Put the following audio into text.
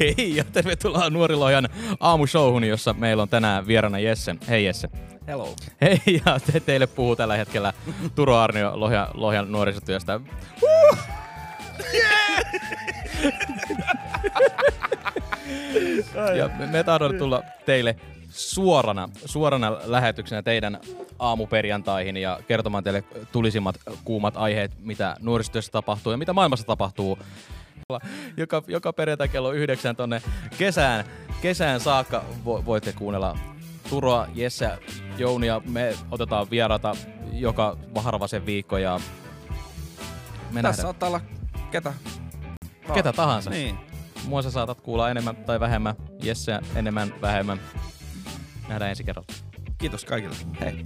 Hei ja tervetuloa Nuorilojan aamushowhun, jossa meillä on tänään vieraana Jesse. Hei Jesse. Hello. Hei ja te, teille puhuu tällä hetkellä Turo Arnio Lohjan, Lohjan nuorisotyöstä. Uh! ja me, me tahdon tulla teille suorana, suorana lähetyksenä teidän aamuperjantaihin ja kertomaan teille tulisimmat kuumat aiheet, mitä nuorisotyössä tapahtuu ja mitä maailmassa tapahtuu. Joka, joka perjantai kello yhdeksän tonne kesään, kesään saakka vo, voitte kuunnella Turoa, Jesse, Jounia. Me otetaan vierata joka harvasen viikko ja me Tässä nähdään. saattaa olla ketä Ketä tahansa. Niin. Mua sä saatat kuulla enemmän tai vähemmän, Jesse enemmän, vähemmän. Nähdään ensi kerralla. Kiitos kaikille. Hei.